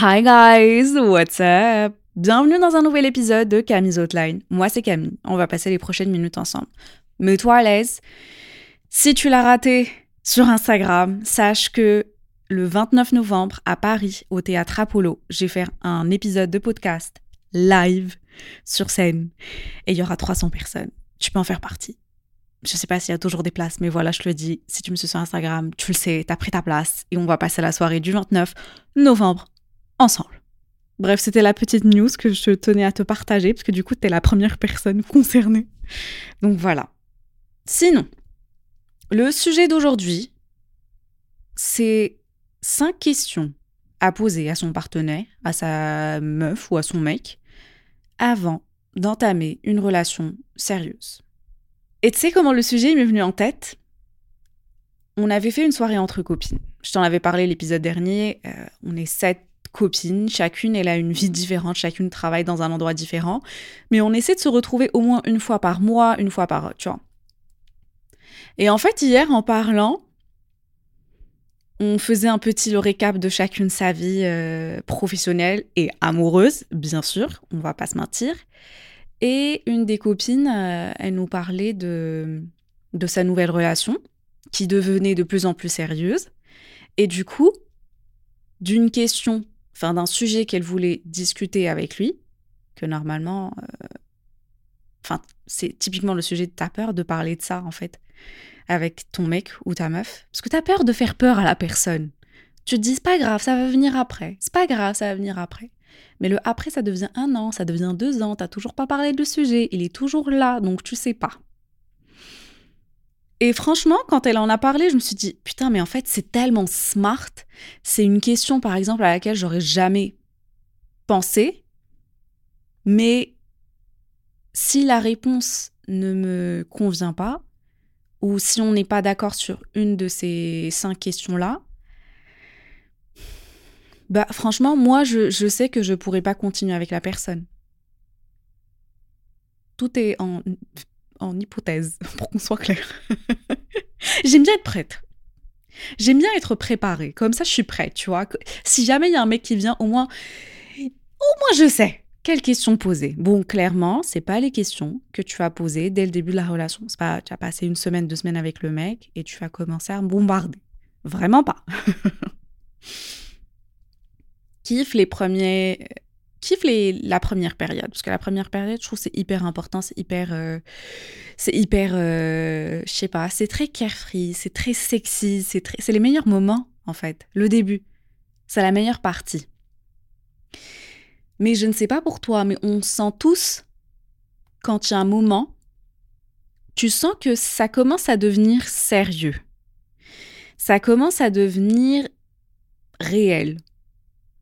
Hi guys, what's up? Bienvenue dans un nouvel épisode de Camille's Outline. Moi c'est Camille, on va passer les prochaines minutes ensemble. Mets-toi à l'aise. Si tu l'as raté sur Instagram, sache que le 29 novembre à Paris, au théâtre Apollo, j'ai fait un épisode de podcast live sur scène et il y aura 300 personnes. Tu peux en faire partie. Je sais pas s'il y a toujours des places, mais voilà, je te le dis. Si tu me suis sur Instagram, tu le sais, t'as pris ta place et on va passer la soirée du 29 novembre ensemble. Bref, c'était la petite news que je tenais à te partager parce que du coup, t'es la première personne concernée. Donc voilà. Sinon, le sujet d'aujourd'hui, c'est cinq questions à poser à son partenaire, à sa meuf ou à son mec, avant d'entamer une relation sérieuse. Et tu sais comment le sujet m'est venu en tête? On avait fait une soirée entre copines. Je t'en avais parlé l'épisode dernier. euh, on est sept copines, chacune elle a une vie différente, chacune travaille dans un endroit différent, mais on essaie de se retrouver au moins une fois par mois, une fois par, tu vois. Et en fait hier en parlant, on faisait un petit récap de chacune sa vie euh, professionnelle et amoureuse, bien sûr, on va pas se mentir. Et une des copines, euh, elle nous parlait de, de sa nouvelle relation, qui devenait de plus en plus sérieuse. Et du coup, d'une question, d'un sujet qu'elle voulait discuter avec lui, que normalement, euh, enfin, c'est typiquement le sujet de ta peur de parler de ça, en fait, avec ton mec ou ta meuf. Parce que t'as peur de faire peur à la personne. Tu te dis, c'est pas grave, ça va venir après. C'est pas grave, ça va venir après. Mais le après, ça devient un an, ça devient deux ans, t'as toujours pas parlé de sujet, il est toujours là, donc tu sais pas. Et franchement, quand elle en a parlé, je me suis dit, putain, mais en fait, c'est tellement smart. C'est une question, par exemple, à laquelle j'aurais jamais pensé. Mais si la réponse ne me convient pas, ou si on n'est pas d'accord sur une de ces cinq questions-là, bah franchement, moi, je, sais que je pourrais pas continuer avec la personne. Tout est en, en hypothèse, pour qu'on soit clair. J'aime bien être prête. J'aime bien être préparée. Comme ça, je suis prête, tu vois. Si jamais il y a un mec qui vient, au moins, au moins je sais quelles questions poser. Bon, clairement, c'est pas les questions que tu vas poser dès le début de la relation. C'est pas, tu as passé une semaine, deux semaines avec le mec et tu vas commencer à me bombarder. Vraiment pas. Kiffe les premiers, kiffe les, la première période parce que la première période, je trouve c'est hyper important, c'est hyper, euh, c'est hyper, euh, je sais pas, c'est très carefree, c'est très sexy, c'est très, c'est les meilleurs moments en fait. Le début, c'est la meilleure partie. Mais je ne sais pas pour toi, mais on sent tous quand il y a un moment, tu sens que ça commence à devenir sérieux. Ça commence à devenir réel.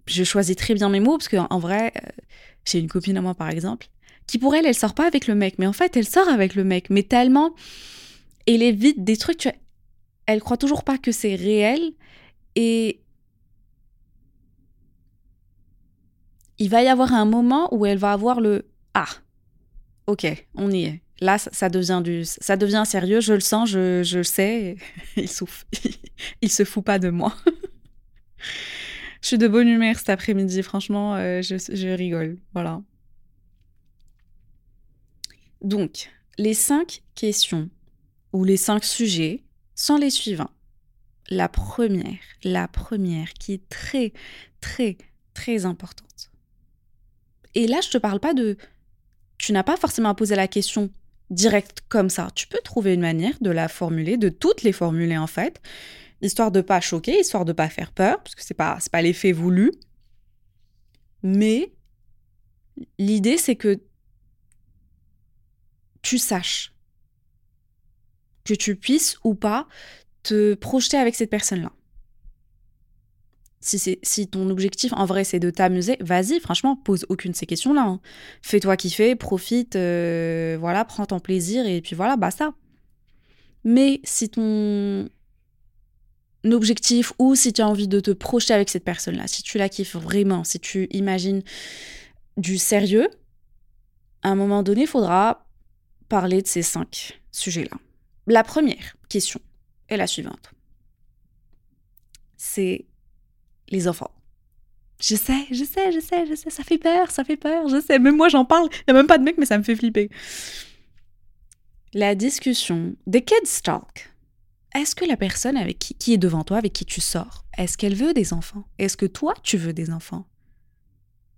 Je choisis très bien mes mots parce qu'en en vrai, euh, j'ai une copine à moi par exemple, qui pour elle, elle sort pas avec le mec, mais en fait, elle sort avec le mec, mais tellement, elle évite des trucs, tu vois, elle croit toujours pas que c'est réel et il va y avoir un moment où elle va avoir le ah ok on y est. Là ça, ça devient du ça devient sérieux. Je le sens je, je le sais il souffle il se fout pas de moi je suis de bonne humeur cet après-midi franchement euh, je, je rigole voilà donc les cinq questions ou les cinq sujets sont les suivants la première la première qui est très très très importante et là, je te parle pas de. Tu n'as pas forcément à poser la question directe comme ça. Tu peux trouver une manière de la formuler, de toutes les formuler en fait, histoire de pas choquer, histoire de pas faire peur, parce que c'est pas c'est pas l'effet voulu. Mais l'idée c'est que tu saches que tu puisses ou pas te projeter avec cette personne-là. Si, c'est, si ton objectif en vrai c'est de t'amuser, vas-y, franchement, pose aucune de ces questions-là. hein. Fais-toi kiffer, profite, euh, voilà, prends ton plaisir et puis voilà, basta. Mais si ton objectif ou si tu as envie de te projeter avec cette personne-là, si tu la kiffes vraiment, si tu imagines du sérieux, à un moment donné, il faudra parler de ces cinq sujets-là. La première question est la suivante. C'est les enfants. Je sais, je sais, je sais, je sais, ça fait peur, ça fait peur, je sais. Même moi, j'en parle. Il n'y a même pas de mec, mais ça me fait flipper. La discussion des kids talk. Est-ce que la personne avec qui, est devant toi, avec qui tu sors, est-ce qu'elle veut des enfants? Est-ce que toi, tu veux des enfants?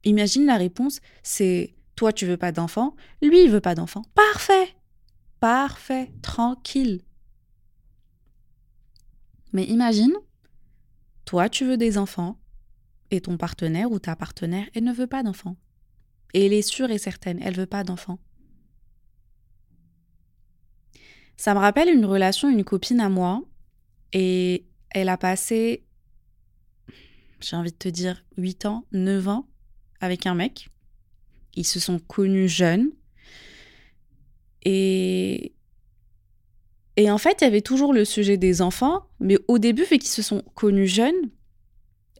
Imagine la réponse, c'est toi, tu veux pas d'enfants, lui, il veut pas d'enfants. Parfait Parfait, tranquille. Mais imagine, toi, tu veux des enfants, et ton partenaire ou ta partenaire, elle ne veut pas d'enfants. Et elle est sûre et certaine, elle veut pas d'enfants. Ça me rappelle une relation, une copine à moi, et elle a passé, j'ai envie de te dire, 8 ans, 9 ans avec un mec. Ils se sont connus jeunes. Et, et en fait, il y avait toujours le sujet des enfants, mais au début, vu qu'ils se sont connus jeunes,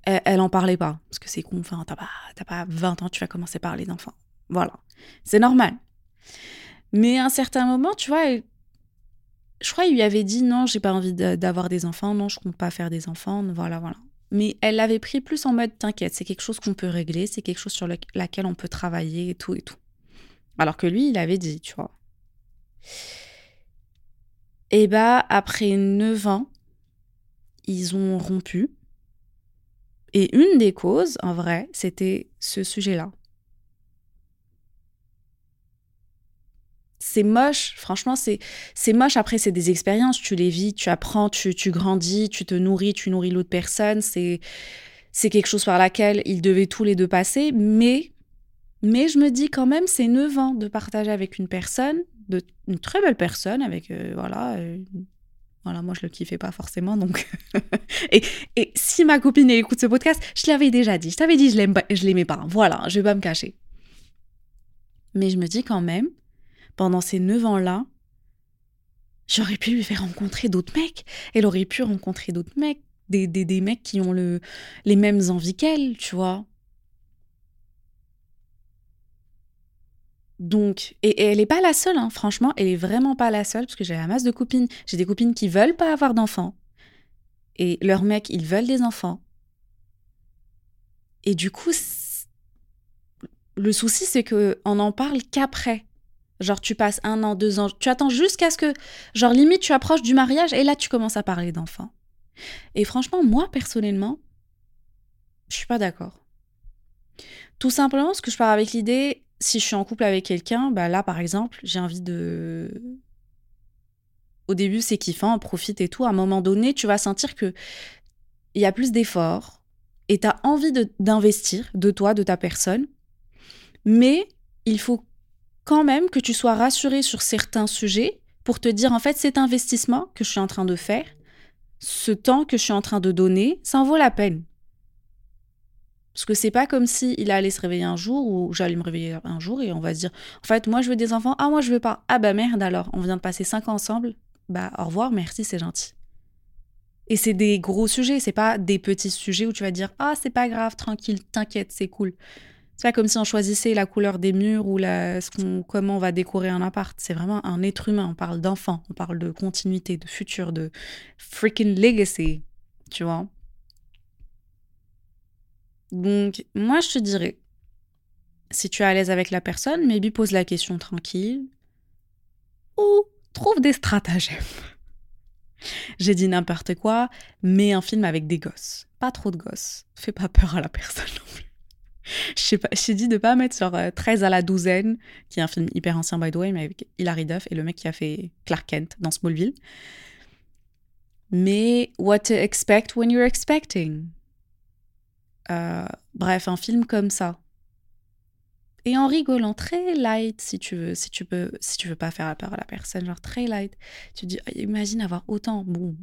elle, elle en parlait pas. Parce que c'est con, enfin, t'as pas, pas 20 ans, tu vas commencer à parler d'enfants. Voilà. C'est normal. Mais à un certain moment, tu vois, je crois qu'il lui avait dit non, j'ai pas envie d'avoir des enfants, non, je compte pas faire des enfants, voilà, voilà. Mais elle l'avait pris plus en mode t'inquiète, c'est quelque chose qu'on peut régler, c'est quelque chose sur le- laquelle on peut travailler et tout et tout. Alors que lui, il avait dit, tu vois. Et bah, après 9 ans, ils ont rompu. Et une des causes, en vrai, c'était ce sujet-là. C'est moche, franchement, c'est c'est moche. Après, c'est des expériences, tu les vis, tu apprends, tu, tu grandis, tu te nourris, tu nourris l'autre personne. C'est c'est quelque chose par laquelle ils devaient tous les deux passer. Mais, mais je me dis quand même, c'est 9 ans de partager avec une personne, de, une très belle personne, avec, euh, voilà, euh, voilà, moi je le kiffais pas forcément, donc. et, et si ma copine écoute ce podcast, je l'avais déjà dit, je t'avais dit, je l'aime pas- je l'aimais pas. Voilà, je vais pas me cacher. Mais je me dis quand même, pendant ces 9 ans-là, j'aurais pu lui faire rencontrer d'autres mecs. Elle aurait pu rencontrer d'autres mecs, des, des, des mecs qui ont le, les mêmes envies qu'elle, tu vois. Donc, et, elle n'est pas la seule, hein, franchement, elle est vraiment pas la seule, parce que j'ai la masse de copines. J'ai des copines qui veulent pas avoir d'enfants. Et leurs mecs, ils veulent des enfants. Et du coup, le souci, c'est que on n'en parle qu'après. Genre, tu passes un an, deux ans, tu attends jusqu'à ce que, genre, limite, tu approches du mariage et là, tu commences à parler d'enfants. Et franchement, moi, personnellement, je suis pas d'accord. Tout simplement parce que je pars avec l'idée, si je suis en couple avec quelqu'un, bah là, par exemple, j'ai envie de. Au début, c'est kiffant, on profite et tout. À un moment donné, tu vas sentir que il y a plus d'efforts et tu as envie d'investir de toi, de ta personne. Mais il faut quand même que tu sois rassuré sur certains sujets pour te dire, en fait, cet investissement que je suis en train de faire, ce temps que je suis en train de donner, ça en vaut la peine. Parce que c'est pas comme si il allait se réveiller un jour ou j'allais me réveiller un jour et on va se dire en fait moi je veux des enfants. Ah moi je veux pas. Ah bah merde alors. On vient de passer cinq ans ensemble. Bah au revoir. Merci c'est gentil. Et c'est des gros sujets. C'est pas des petits sujets où tu vas dire ah c'est pas grave. Tranquille. T'inquiète c'est cool c'est pas comme si on choisissait la couleur des murs ou comment on va décorer un appart. C'est vraiment un être humain. On parle d'enfant, on parle de continuité, de futur, de freaking legacy. Tu vois? Donc, moi, je te dirais, si tu es à l'aise avec la personne, maybe pose la question tranquille ou trouve des stratagèmes. J'ai dit n'importe quoi, mets un film avec des gosses. Pas trop de gosses. Fais pas peur à la personne non plus. Je j'ai dit de pas mettre sur euh, 13 à la douzaine, qui est un film hyper ancien by the way, mais avec Hilary Duff et le mec qui a fait Clark Kent dans Smallville. Mais what to expect when you're expecting? Euh, bref, un film comme ça. Et en rigolant très light, si tu veux, si tu peux, si tu veux pas faire peur à la personne, genre très light, tu dis, ah, imagine avoir autant. Bon,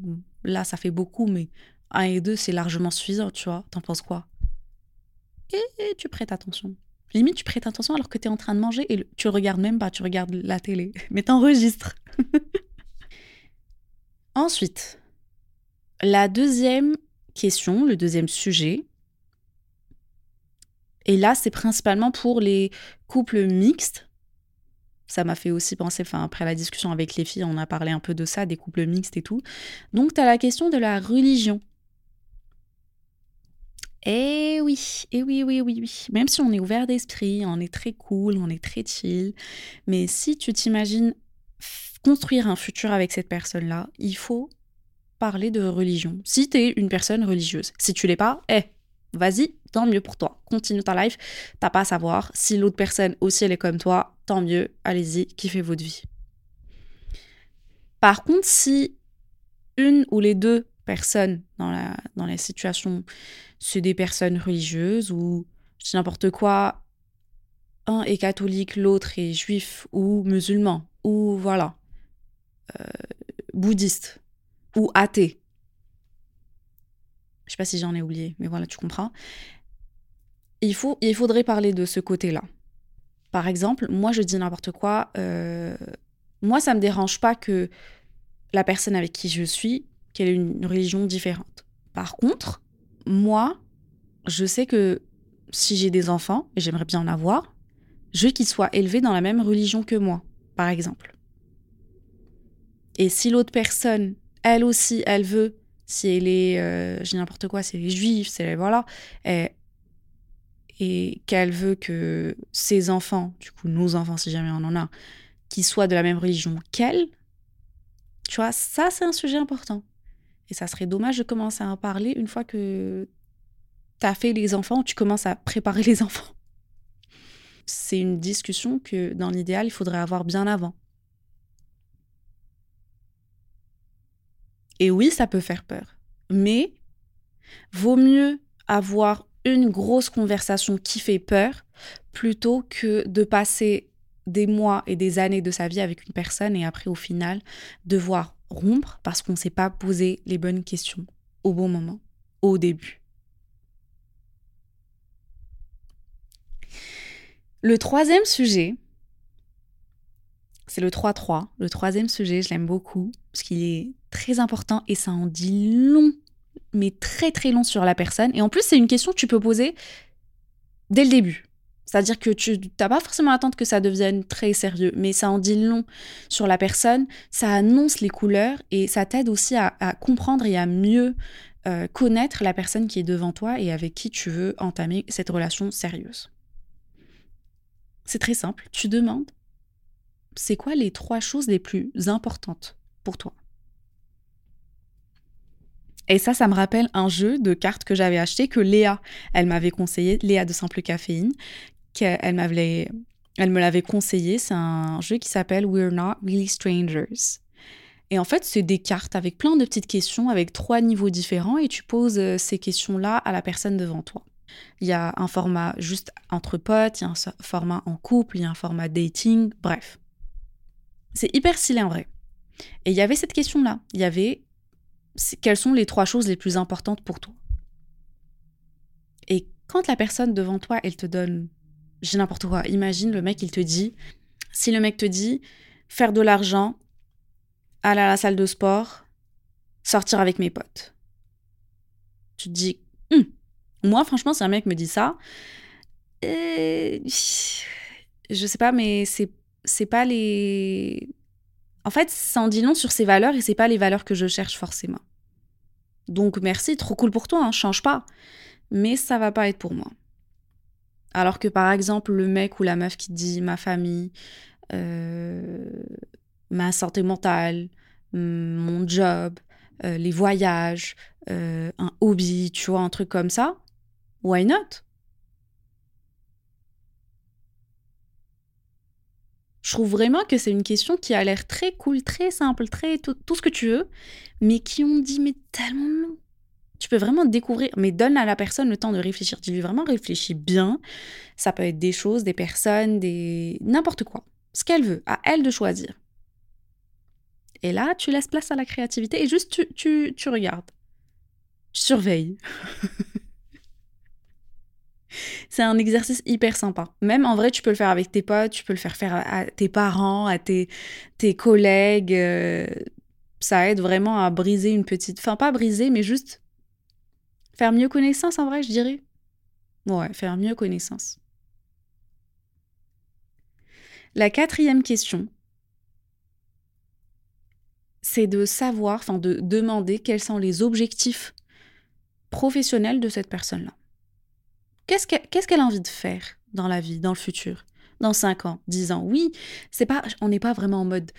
là, ça fait beaucoup, mais un et deux, c'est largement suffisant, tu vois. T'en penses quoi? Et, tu prêtes attention. Limite, tu prêtes attention alors que tu es en train de manger et tu regardes même pas, tu regardes la télé, mais t'enregistres. Ensuite, la deuxième question, le deuxième sujet, et là, c'est principalement pour les couples mixtes. Ça m'a fait aussi penser, enfin, après la discussion avec les filles, on a parlé un peu de ça, des couples mixtes et tout. Donc, tu as la question de la religion. Eh oui, eh oui, oui, oui, oui. Même si on est ouvert d'esprit, on est très cool, on est très chill, mais si tu t'imagines construire un futur avec cette personne-là, il faut parler de religion. Si tu es une personne religieuse, si tu l'es pas, eh, vas-y, tant mieux pour toi. Continue ta life. T'as pas à savoir. Si l'autre personne aussi elle est comme toi, tant mieux. Allez-y, kiffez votre vie. Par contre, si une ou les deux personnes dans la, dans la situation, c'est des personnes religieuses ou je n'importe quoi, un est catholique, l'autre est juif ou musulman ou voilà, euh, bouddhiste ou athée. Je sais pas si j'en ai oublié, mais voilà, tu comprends. Il, faut, il faudrait parler de ce côté-là. Par exemple, moi je dis n'importe quoi. Euh, moi, ça me dérange pas que la personne avec qui je suis, qu'elle ait une religion différente. Par contre, moi, je sais que si j'ai des enfants, et j'aimerais bien en avoir, je veux qu'ils soient élevés dans la même religion que moi, par exemple. Et si l'autre personne, elle aussi, elle veut si elle est, euh, j'ai n'importe quoi, si elle est juive, c'est voilà, et, et qu'elle veut que ses enfants, du coup nos enfants si jamais on en a, qu'ils soient de la même religion qu'elle, tu vois, ça c'est un sujet important. Et ça serait dommage de commencer à en parler une fois que tu as fait les enfants, tu commences à préparer les enfants. C'est une discussion que dans l'idéal, il faudrait avoir bien avant. Et oui, ça peut faire peur. Mais vaut mieux avoir une grosse conversation qui fait peur plutôt que de passer des mois et des années de sa vie avec une personne et après au final devoir rompre parce qu'on ne s'est pas posé les bonnes questions au bon moment, au début. Le troisième sujet, c'est le 3-3. Le troisième sujet, je l'aime beaucoup parce qu'il est très important et ça en dit long, mais très très long sur la personne. Et en plus, c'est une question que tu peux poser dès le début. C'est-à-dire que tu n'as pas forcément à attendre que ça devienne très sérieux, mais ça en dit long sur la personne, ça annonce les couleurs et ça t'aide aussi à, comprendre et à mieux euh, connaître la personne qui est devant toi et avec qui tu veux entamer cette relation sérieuse. C'est très simple, tu demandes c'est quoi les trois choses les plus importantes pour toi? Et ça, ça me rappelle un jeu de cartes que j'avais acheté, que Léa, elle m'avait conseillé, Léa de Simple Caféine, qu'elle m'avait, elle me l'avait conseillé. C'est un jeu qui s'appelle We're Not Really Strangers. Et en fait, c'est des cartes avec plein de petites questions, avec trois niveaux différents, et tu poses euh, ces questions-là à la personne devant toi. Il y a un format juste entre potes, il y a un format en couple, il y a un format dating, bref. C'est hyper stylé en vrai. Et il y avait cette question-là. Il y avait quelles sont les trois choses les plus importantes pour toi? Et quand la personne devant toi, elle te donne, j'ai n'importe quoi, imagine le mec, il te dit, si le mec te dit, faire de l'argent, aller à la salle de sport, sortir avec mes potes. Tu te dis, hum, moi franchement, si un mec me dit ça, euh, je sais pas, mais c'est c'est pas les en fait, ça en dit non sur ses valeurs et c'est pas les valeurs que je cherche forcément. Donc merci, trop cool pour toi, hein, change pas. Mais ça va pas être pour moi. Alors que par exemple, le mec ou la meuf qui dit ma famille, euh, ma santé mentale, mon job, euh, les voyages, euh, un hobby, tu vois, un truc comme ça, why not? Je trouve vraiment que c'est une question qui a l'air très cool, très simple, très tout, ce que tu veux, mais qui ont dit mais tellement non. Tu peux vraiment découvrir, mais donne à la personne le temps de réfléchir. Dis-lui vraiment réfléchis bien. Ça peut être des choses, des personnes, des n'importe quoi. Ce qu'elle veut, à elle de choisir. Et là, tu laisses place à la créativité et juste tu, tu, tu regardes. Tu surveilles. C'est un exercice hyper sympa. Même en vrai, tu peux le faire avec tes potes, tu peux le faire faire à, tes parents, à tes, tes collègues. Euh, ça aide vraiment à briser une petite... Enfin, pas briser, mais juste faire mieux connaissance, en vrai, je dirais. Ouais, faire mieux connaissance. La quatrième question, c'est de savoir, enfin de demander quels sont les objectifs professionnels de cette personne-là. Qu'est-ce qu'elle a envie de faire dans la vie, dans le futur? Dans 5 ans, 10 ans? Oui, c'est pas, on n'est pas vraiment en mode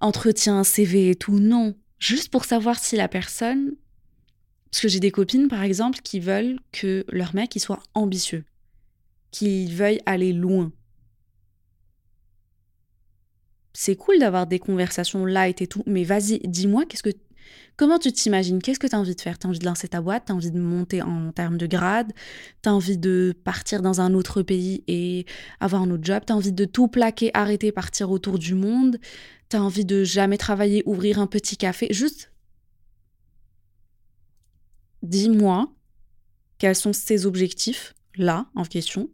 entretien, CV et tout, non. Juste pour savoir si la personne... Parce que j'ai des copines, par exemple, qui veulent que leur mec soit ambitieux, qu'il veuille aller loin. C'est cool d'avoir des conversations light et tout, mais vas-y, dis-moi, qu'est-ce que Comment tu t'imagines? Qu'est-ce que tu as envie de faire? Tu as envie de lancer ta boîte? Tu as envie de monter en termes de grade? Tu as envie de partir dans un autre pays et avoir un autre job? Tu as envie de tout plaquer, arrêter, partir autour du monde? Tu as envie de jamais travailler, ouvrir un petit café? Juste, dis-moi quels sont ces objectifs là en question.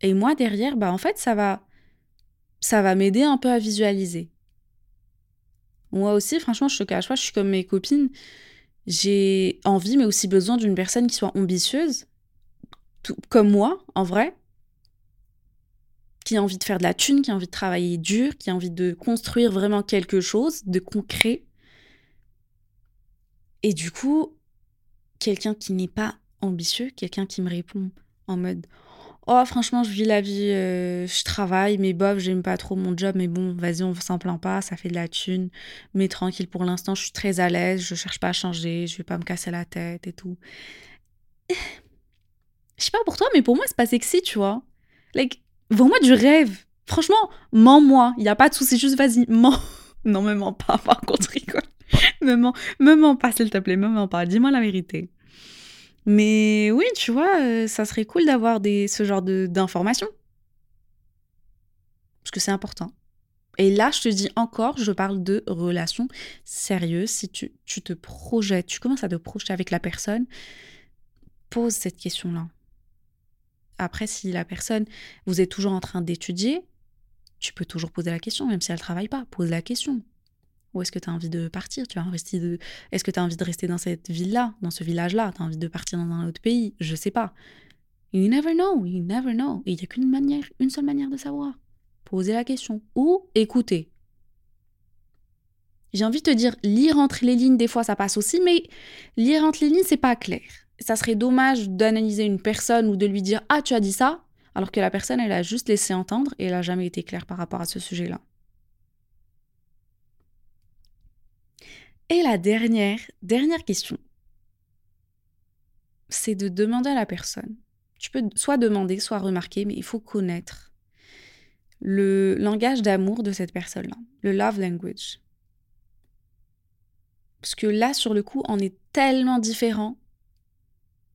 Et moi derrière, bah en fait ça va ça va m'aider un peu à visualiser. Moi aussi, franchement, je te cache pas, je suis comme mes copines. J'ai envie, mais aussi besoin d'une personne qui soit ambitieuse, comme moi, en vrai, qui a envie de faire de la thune, qui a envie de travailler dur, qui a envie de construire vraiment quelque chose de concret. Et du coup, quelqu'un qui n'est pas ambitieux, quelqu'un qui me répond en mode Oh, franchement, je vis la vie, euh, je travaille, mais bof, j'aime pas trop mon job, mais bon, vas-y, on s'en plaint pas, ça fait de la thune. Mais tranquille, pour l'instant, je suis très à l'aise, je cherche pas à changer, je vais pas me casser la tête et tout. Je sais pas pour toi, mais pour moi, c'est pas sexy, tu vois. Like, vends-moi du rêve. Franchement, mens-moi, il y a pas de souci, juste vas-y, mens. Non, me mens pas, par contre, rigole. me mens, me pas, s'il te plaît, me mens pas, dis-moi la vérité. Mais oui, tu vois, euh, ça serait cool d'avoir des, ce genre d'informations. Parce que c'est important. Et là, je te dis encore, je parle de relations sérieuses. Si tu, tu te projettes, tu commences à te projeter avec la personne, pose cette question-là. Après, si la personne, vous êtes toujours en train d'étudier, tu peux toujours poser la question, même si elle ne travaille pas. Pose la question. Où est-ce que tu as envie de partir Tu as de... Est-ce que tu as envie de rester dans cette ville-là, dans ce village-là? Tu as envie de partir dans un autre pays? Je sais pas. You never know, you never know. Et il n'y a qu'une manière, une seule manière de savoir. Poser la question. Ou écouter. J'ai envie de te dire, lire entre les lignes, des fois ça passe aussi, mais lire entre les lignes, c'est pas clair. Ça serait dommage d'analyser une personne ou de lui dire Ah, tu as dit ça, alors que la personne, elle a juste laissé entendre et elle n'a jamais été claire par rapport à ce sujet-là. Et la dernière, dernière question, c'est de demander à la personne. Tu peux soit demander, soit remarquer, mais il faut connaître le langage d'amour de cette personne-là, le love language. Parce que là, sur le coup, on est tellement différents,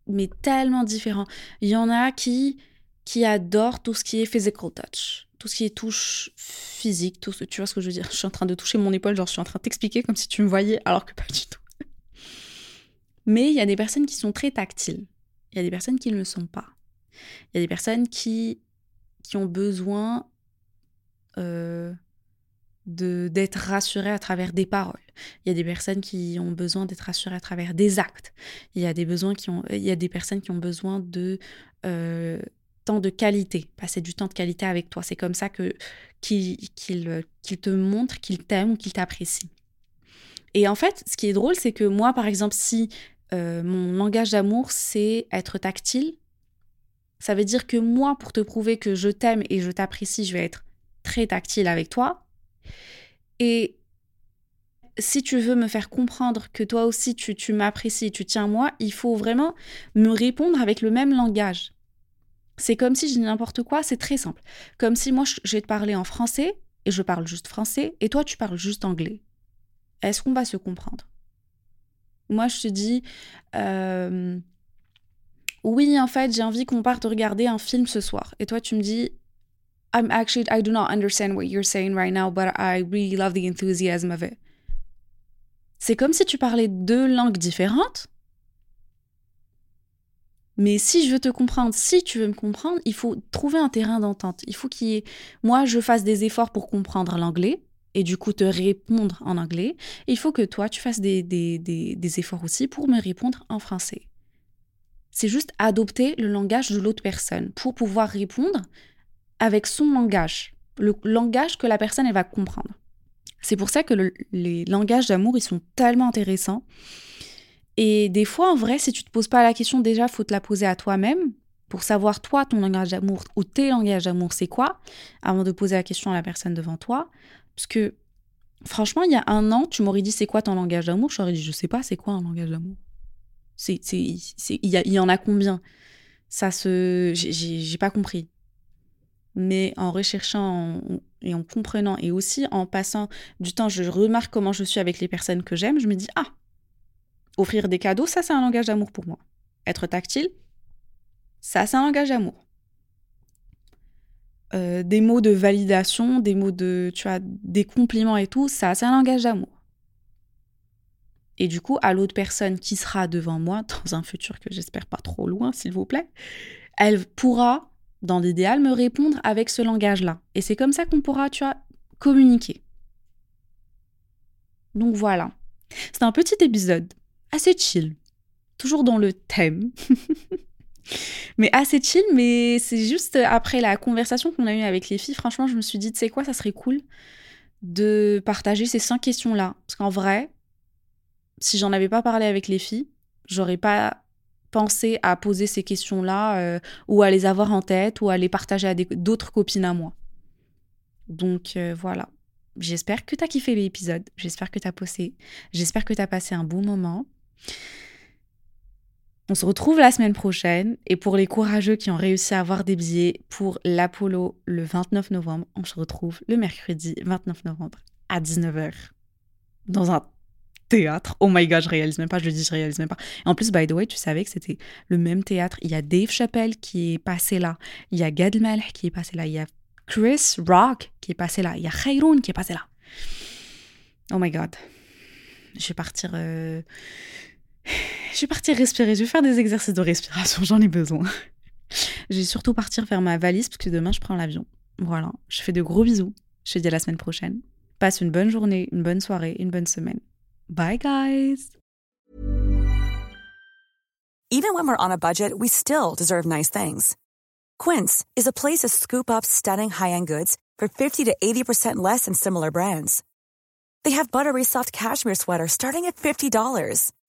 mais tellement différents. Il y en a qui, qui adorent tout ce qui est physical touch tout ce qui est touche physique, tout ce, tu vois ce que je veux dire Je suis en train de toucher mon épaule, genre je suis en train de t'expliquer comme si tu me voyais, alors que pas du tout. Mais il y a des personnes qui sont très tactiles. Il y a des personnes qui ne le sont pas. Il y a des personnes qui, qui ont besoin euh, d'être rassurées à travers des paroles. Il y a des personnes qui ont besoin d'être rassurées à travers des actes. Il y a des, besoins qui ont, il y a des personnes qui ont besoin de euh, temps de qualité, passer du temps de qualité avec toi. C'est comme ça que qu'il te montre qu'il t'aime ou qu'il t'apprécie. Et en fait, ce qui est drôle, c'est que moi, par exemple, si euh, mon langage d'amour, c'est être tactile, ça veut dire que moi, pour te prouver que je t'aime et je t'apprécie, je vais être très tactile avec toi. Et si tu veux me faire comprendre que toi aussi, tu, tu m'apprécies, tu tiens moi, il faut vraiment me répondre avec le même langage. C'est comme si je dis n'importe quoi, c'est très simple. Comme si moi, je vais te parler en français et je parle juste français et toi, tu parles juste anglais. Est-ce qu'on va se comprendre? Moi, je te dis, euh, oui, en fait, j'ai envie qu'on parte regarder un film ce soir. Et toi, tu me dis, I'm actually, I do not understand what you're saying right now, but I really love the enthusiasm of it. C'est comme si tu parlais deux langues différentes? Mais si je veux te comprendre, si tu veux me comprendre, il faut trouver un terrain d'entente. Il faut qu'il y ait, moi, je fasse des efforts pour comprendre l'anglais et du coup te répondre en anglais. il faut que toi, tu fasses des, efforts aussi pour me répondre en français. C'est juste adopter le langage de l'autre personne pour pouvoir répondre avec son langage, le langage que la personne elle va comprendre. C'est pour ça que les langages d'amour, ils sont tellement intéressants. Et des fois, en vrai, si tu te poses pas la question déjà, faut te la poser à toi-même pour savoir toi ton langage d'amour ou tes langages d'amour c'est quoi avant de poser la question à la personne devant toi parce que, franchement, il y a un an, tu m'aurais dit c'est quoi ton langage d'amour? Je t'aurais dit je sais pas, c'est quoi un langage d'amour? C'est, il, y en a combien? Ça se. J'ai pas compris. Mais en recherchant et en comprenant, et aussi en passant du temps, je remarque comment je suis avec les personnes que j'aime, je me dis ah, offrir des cadeaux, ça c'est un langage d'amour pour moi. Être tactile, ça c'est un langage d'amour. Euh, des mots de validation, des mots de, tu vois, des compliments et tout, ça, c'est un langage d'amour. Et du coup, à l'autre personne qui sera devant moi, dans un futur que j'espère pas trop loin, s'il vous plaît, elle pourra, dans l'idéal, me répondre avec ce langage-là. Et c'est comme ça qu'on pourra, tu vois, communiquer. Donc voilà. C'est un petit épisode assez chill, toujours dans le thème. mais assez chill, mais c'est juste après la conversation qu'on a eue avec les filles, franchement, je me suis dit, tu sais quoi, ça serait cool de partager ces cinq questions-là. Parce qu'en vrai, si j'en avais pas parlé avec les filles, j'aurais pas pensé à poser ces questions-là euh, ou à les avoir en tête ou à les partager à d'autres copines à moi. Donc euh, voilà. J'espère que tu as kiffé l'épisode. J'espère que tu as posé. J'espère que tu as passé un bon moment. On se retrouve la semaine prochaine et pour les courageux qui ont réussi à avoir des billets pour l'Apollo le 29 novembre, on se retrouve le mercredi 29 novembre à 19h dans un théâtre. Oh my god, je réalise même pas, je le dis, je réalise même pas. en plus, by the way, tu savais que c'était le même théâtre. Il y a Dave Chappelle qui est passé là, il y a Gad Elmaleh qui est passé là, il y a Chris Rock qui est passé là, il y a Khairoun qui est passé là. Oh my god. Je vais partir. Euh, je vais partir respirer, je vais faire des exercices de respiration, j'en ai besoin. je vais surtout partir faire ma valise parce que demain je prends l'avion. Voilà, je fais de gros bisous. Je te dis à la semaine prochaine. Passe une bonne journée, une bonne soirée, une bonne semaine. Bye guys. Even when we're on a budget, we still deserve nice things. Quince is a place to scoop up stunning high-end goods for 50 to 80% less than similar brands. They have buttery soft cashmere sweaters starting at $50